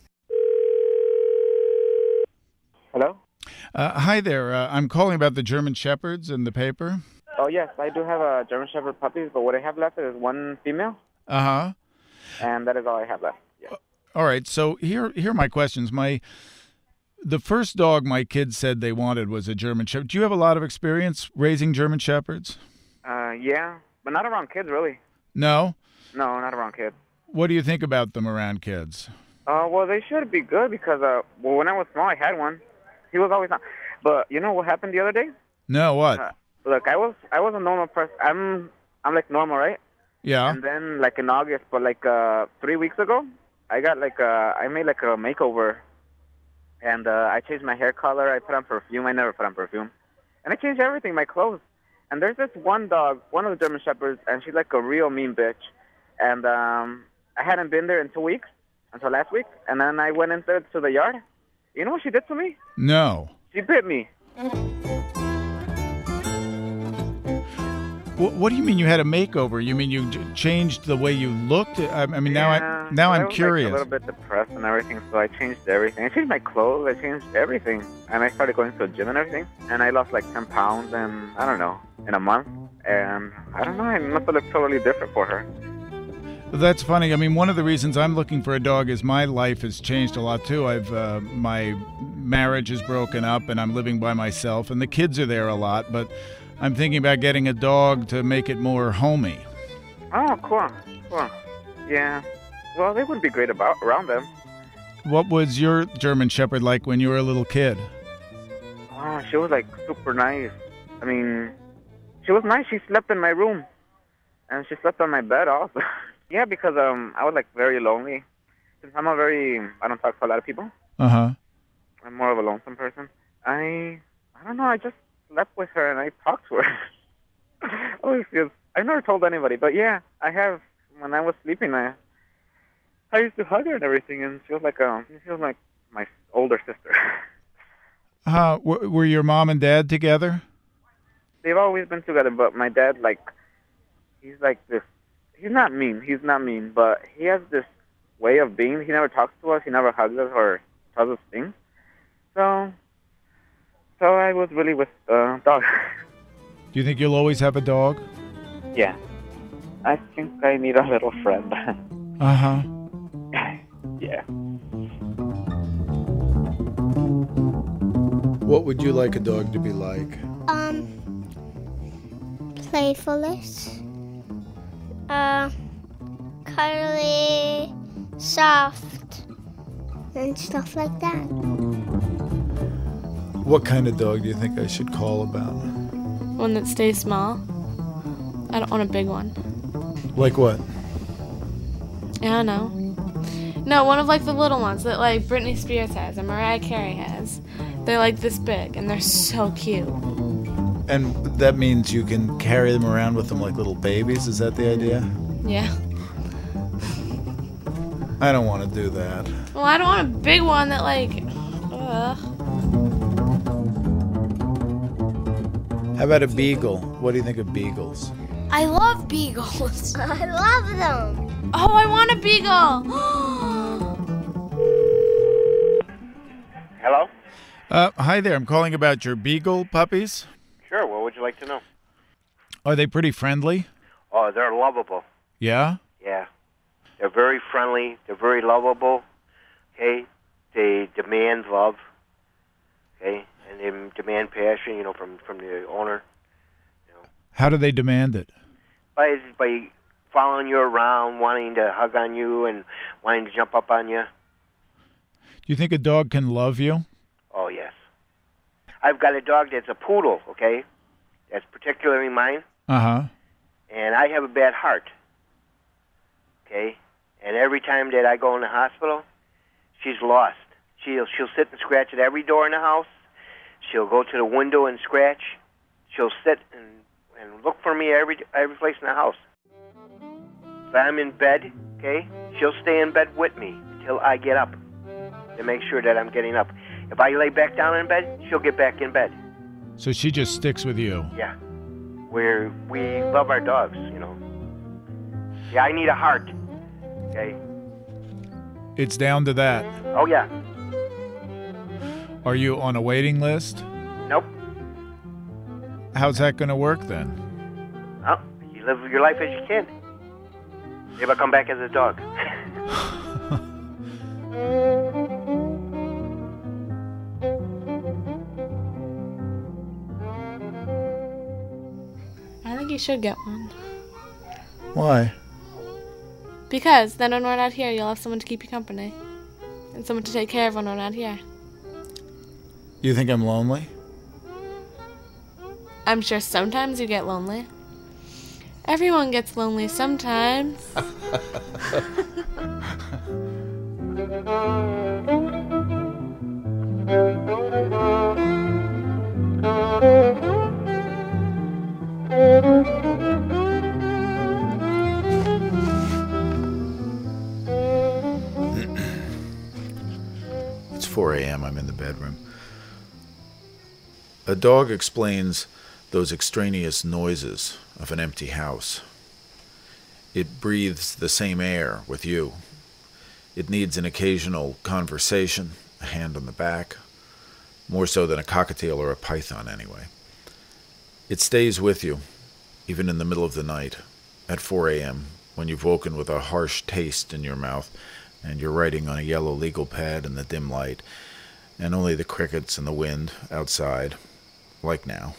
Hello? Uh, hi there. Uh, I'm calling about the German Shepherds in the paper. Oh yes, I do have a German Shepherd puppies, but what I have left is one female, Uh huh. and that is all I have left. Yeah. All right. So here, here are my questions. My the first dog my kids said they wanted was a German Shepherd. Do you have a lot of experience raising German Shepherds? Uh, yeah, but not around kids, really. No. No, not around kids. What do you think about them around kids? Uh, well, they should be good because uh, well, when I was small, I had one. He was always on. But you know what happened the other day? No. What? Uh, look, I was I was a normal person. I'm I'm like normal, right? yeah. And then like in August, but like uh three weeks ago, I got like uh I made like a makeover, and uh I changed my hair color. I put on perfume. I never put on perfume, and I changed everything, my clothes. And there's this one dog, one of the German shepherds, and she's like a real mean bitch. And um I hadn't been there in two weeks until last week, and then I went into to the yard. You know what she did to me? No. She bit me. What, what do you mean you had a makeover? You mean you changed the way you looked? I, I mean now I now so I I'm was, curious. Like, a little bit depressed and everything, so I changed everything. I changed my clothes. I changed everything, and I started going to a gym and everything. And I lost like 10 pounds, and I don't know, in a month. And I don't know, I must have looked totally different for her. That's funny. I mean, one of the reasons I'm looking for a dog is my life has changed a lot too. I've uh, my marriage is broken up, and I'm living by myself, and the kids are there a lot. But I'm thinking about getting a dog to make it more homey. Oh, cool, cool. Yeah. Well, they would be great about around them. What was your German Shepherd like when you were a little kid? Oh, she was like super nice. I mean, she was nice. She slept in my room, and she slept on my bed also. *laughs* yeah, because um, I was like very lonely. Since I'm a very, I don't talk to a lot of people. Uh huh. I'm more of a lonesome person. I, I don't know. I just slept with her and I talked to her. *laughs* Always feels. I've never told anybody, but yeah, I have. When I was sleeping, I, I used to hug her and everything, and she was like um, she was like my older sister. *laughs* Uh, w- were your mom and dad together? They've always been together, but my dad, like, he's like this. He's not mean. He's not mean, but he has this way of being. He never talks to us. He never hugs us or tells us things. So, so I was really with uh, dog. Do you think you'll always have a dog? yeah, I think I need a little friend. *laughs* Uh huh. yeah. What would you like a dog to be like? Um, playfulness. Uh, cuddly, soft, and stuff like that. What kind of dog do you think I should call about? One that stays small. I don't want a big one. Like what? I know. No, one of like the little ones that like Britney Spears has and Mariah Carey has. They're like this big and they're so cute. And that means you can carry them around with them like little babies. Is that the idea? Yeah. I don't want to do that. Well, I don't want a big one that like. Ugh. How about a beagle? What do you think of beagles? I love beagles. *laughs* I love them. Oh, I want a beagle. *gasps* Hello? Uh, hi there. I'm calling about your beagle puppies. Sure, what would you like to know? Are they pretty friendly? Oh, they're lovable. Yeah? Yeah. They're very friendly. They're very lovable. Okay? They demand love. Okay? And they demand passion, you know, from, from the owner. How do they demand it? By, by following you around, wanting to hug on you and wanting to jump up on you. Do you think a dog can love you? Oh, yes. I've got a dog that's a poodle, okay? That's particularly mine. Uh huh. and I have a bad heart. Okay, and every time that I go in the hospital, she's lost. She'll she'll sit and scratch at every door in the house. She'll go to the window and scratch. She'll sit and and look for me every every place in the house. If I'm in bed, okay, she'll stay in bed with me until I get up to make sure that I'm getting up. If I lay back down in bed, she'll get back in bed. So she just sticks with you. Yeah. We're, we love our dogs, you know. Yeah, I need a heart. Okay. It's down to that. Oh, yeah. Are you on a waiting list? Nope. How's that going to work then? Oh, you live your life as you can. Maybe I'll come back as a dog. *laughs* I think you should get one. Why? Because then when we're not here, you'll have someone to keep you company. And someone to take care of when we're not here. You think I'm lonely? I'm sure sometimes you get lonely. Everyone gets lonely sometimes. *laughs* It's 4 a.m. I'm in the bedroom. A dog explains those extraneous noises of an empty house. It breathes the same air with you. It needs an occasional conversation, a hand on the back, more so than a cockatiel or a python, anyway. It stays with you, even in the middle of the night, at 4 a.m., when you've woken with a harsh taste in your mouth and you're writing on a yellow legal pad in the dim light, and only the crickets and the wind outside, like now.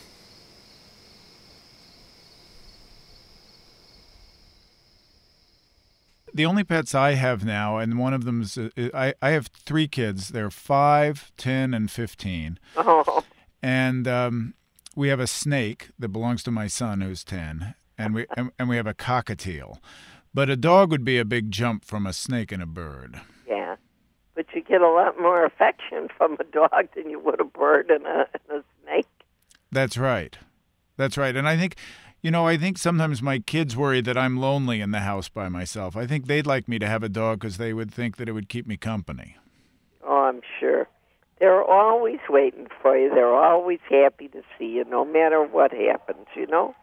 The only pets I have now, and one of them is, uh, I, I have three kids. They're 5, 10, and 15. Oh. And um, we have a snake that belongs to my son, who's 10, and we, and, and we have a cockatiel. But a dog would be a big jump from a snake and a bird. Yeah. But you get a lot more affection from a dog than you would a bird and a, and a snake. That's right. That's right. And I think, you know, I think sometimes my kids worry that I'm lonely in the house by myself. I think they'd like me to have a dog because they would think that it would keep me company. Oh, I'm sure. They're always waiting for you. They're always happy to see you, no matter what happens, you know?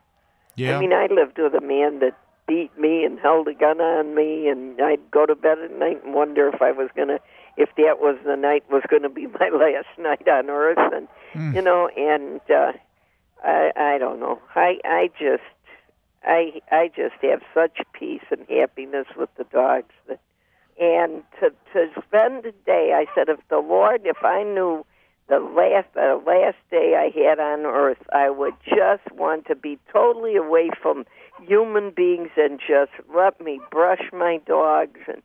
Yeah. I mean, I lived with a man that beat me and held a gun on me, and I'd go to bed at night and wonder if I was going to, if that was the night was going to be *laughs* my last night on earth. And, Hmm. you know, and uh, I, I don't know. I, I just, I, I just have such peace and happiness with the dogs that and to to spend the day i said if the lord if i knew the last the last day i had on earth i would just want to be totally away from human beings and just let me brush my dogs and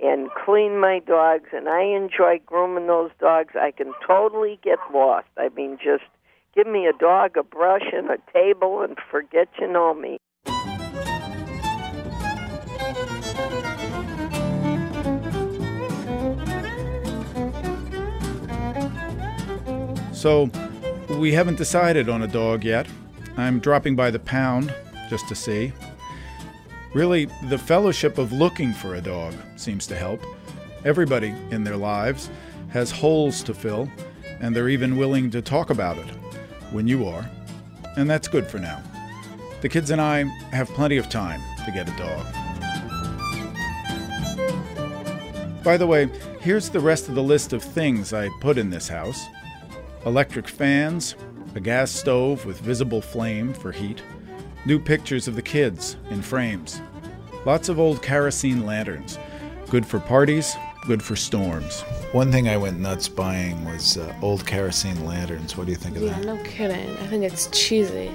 and clean my dogs and i enjoy grooming those dogs i can totally get lost i mean just give me a dog a brush and a table and forget you know me So, we haven't decided on a dog yet. I'm dropping by the pound just to see. Really, the fellowship of looking for a dog seems to help. Everybody in their lives has holes to fill, and they're even willing to talk about it when you are. And that's good for now. The kids and I have plenty of time to get a dog. By the way, Here's the rest of the list of things I put in this house electric fans, a gas stove with visible flame for heat, new pictures of the kids in frames, lots of old kerosene lanterns, good for parties, good for storms. One thing I went nuts buying was uh, old kerosene lanterns. What do you think of Yeah, that? no kidding. I think it's cheesy.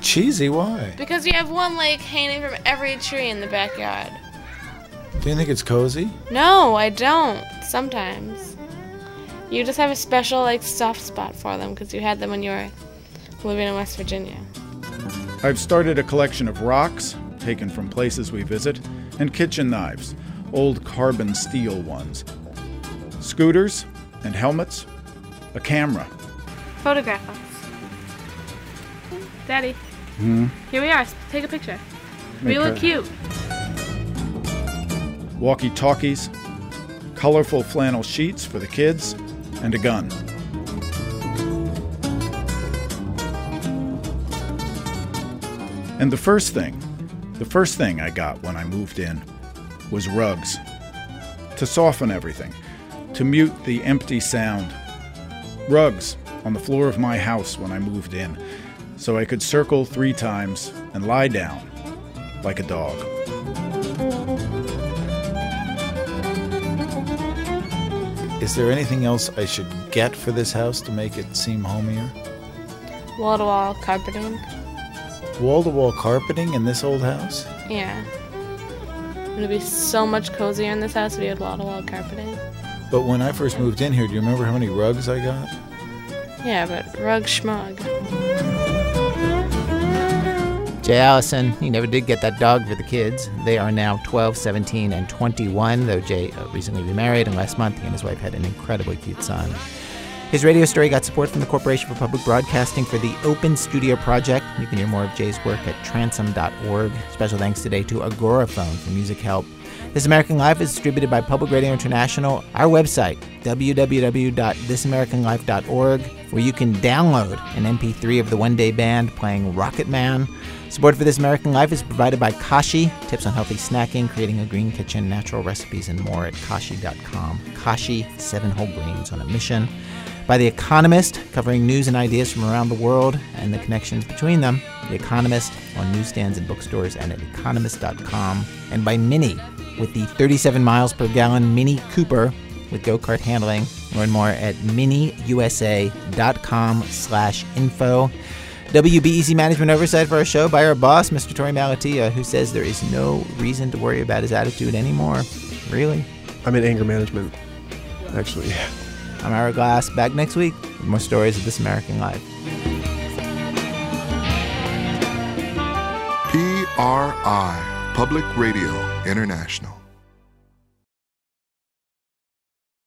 Cheesy, why? Because you have one like hanging from every tree in the backyard. Do you think it's cozy? No, I don't. Sometimes. You just have a special like soft spot for them because you had them when you were living in West Virginia. I've started a collection of rocks, taken from places we visit, and kitchen knives, old carbon steel ones, scooters and helmets, a camera. Photograph us. Daddy, Hmm? here we are. Take a picture. We look Okay. cute. Walkie talkies, colorful flannel sheets for the kids, and a gun. And the first thing, the first thing I got when I moved in was rugs. To soften everything, to mute the empty sound. Rugs on the floor of my house when I moved in, so I could circle three times and lie down like a dog. Is there anything else I should get for this house to make it seem homier? Wall to wall carpeting. Wall to wall carpeting in this old house? Yeah. It'd be so much cozier in this house if we had wall to wall carpeting. But when I first moved in here, do you remember how many rugs I got? Yeah, but rug schmug. Jay Allison, he never did get that dog for the kids. They are now 12, 17, and 21, though Jay uh, recently remarried, and last month he and his wife had an incredibly cute son. His radio story got support from the Corporation for Public Broadcasting for the Open Studio Project. You can hear more of Jay's work at transom.org. Special thanks today to Agoraphone for music help. This American Life is distributed by Public Radio International. Our website, www.thisamericanlife.org, where you can download an MP3 of the One Day Band playing Rocket Man. Support for This American Life is provided by Kashi, tips on healthy snacking, creating a green kitchen, natural recipes, and more at kashi.com. Kashi, seven whole grains on a mission. By The Economist, covering news and ideas from around the world and the connections between them. The Economist on newsstands and bookstores and at economist.com. And by Mini, with the 37 miles per gallon Mini Cooper with go-kart handling. Learn more at miniusa.com slash info. WBEZ management oversight for our show by our boss, Mr. Torey Malatia, who says there is no reason to worry about his attitude anymore. Really? I'm in anger management, actually. *laughs* I'm Ira Glass, back next week with more stories of This American Life. PRI, Public Radio International.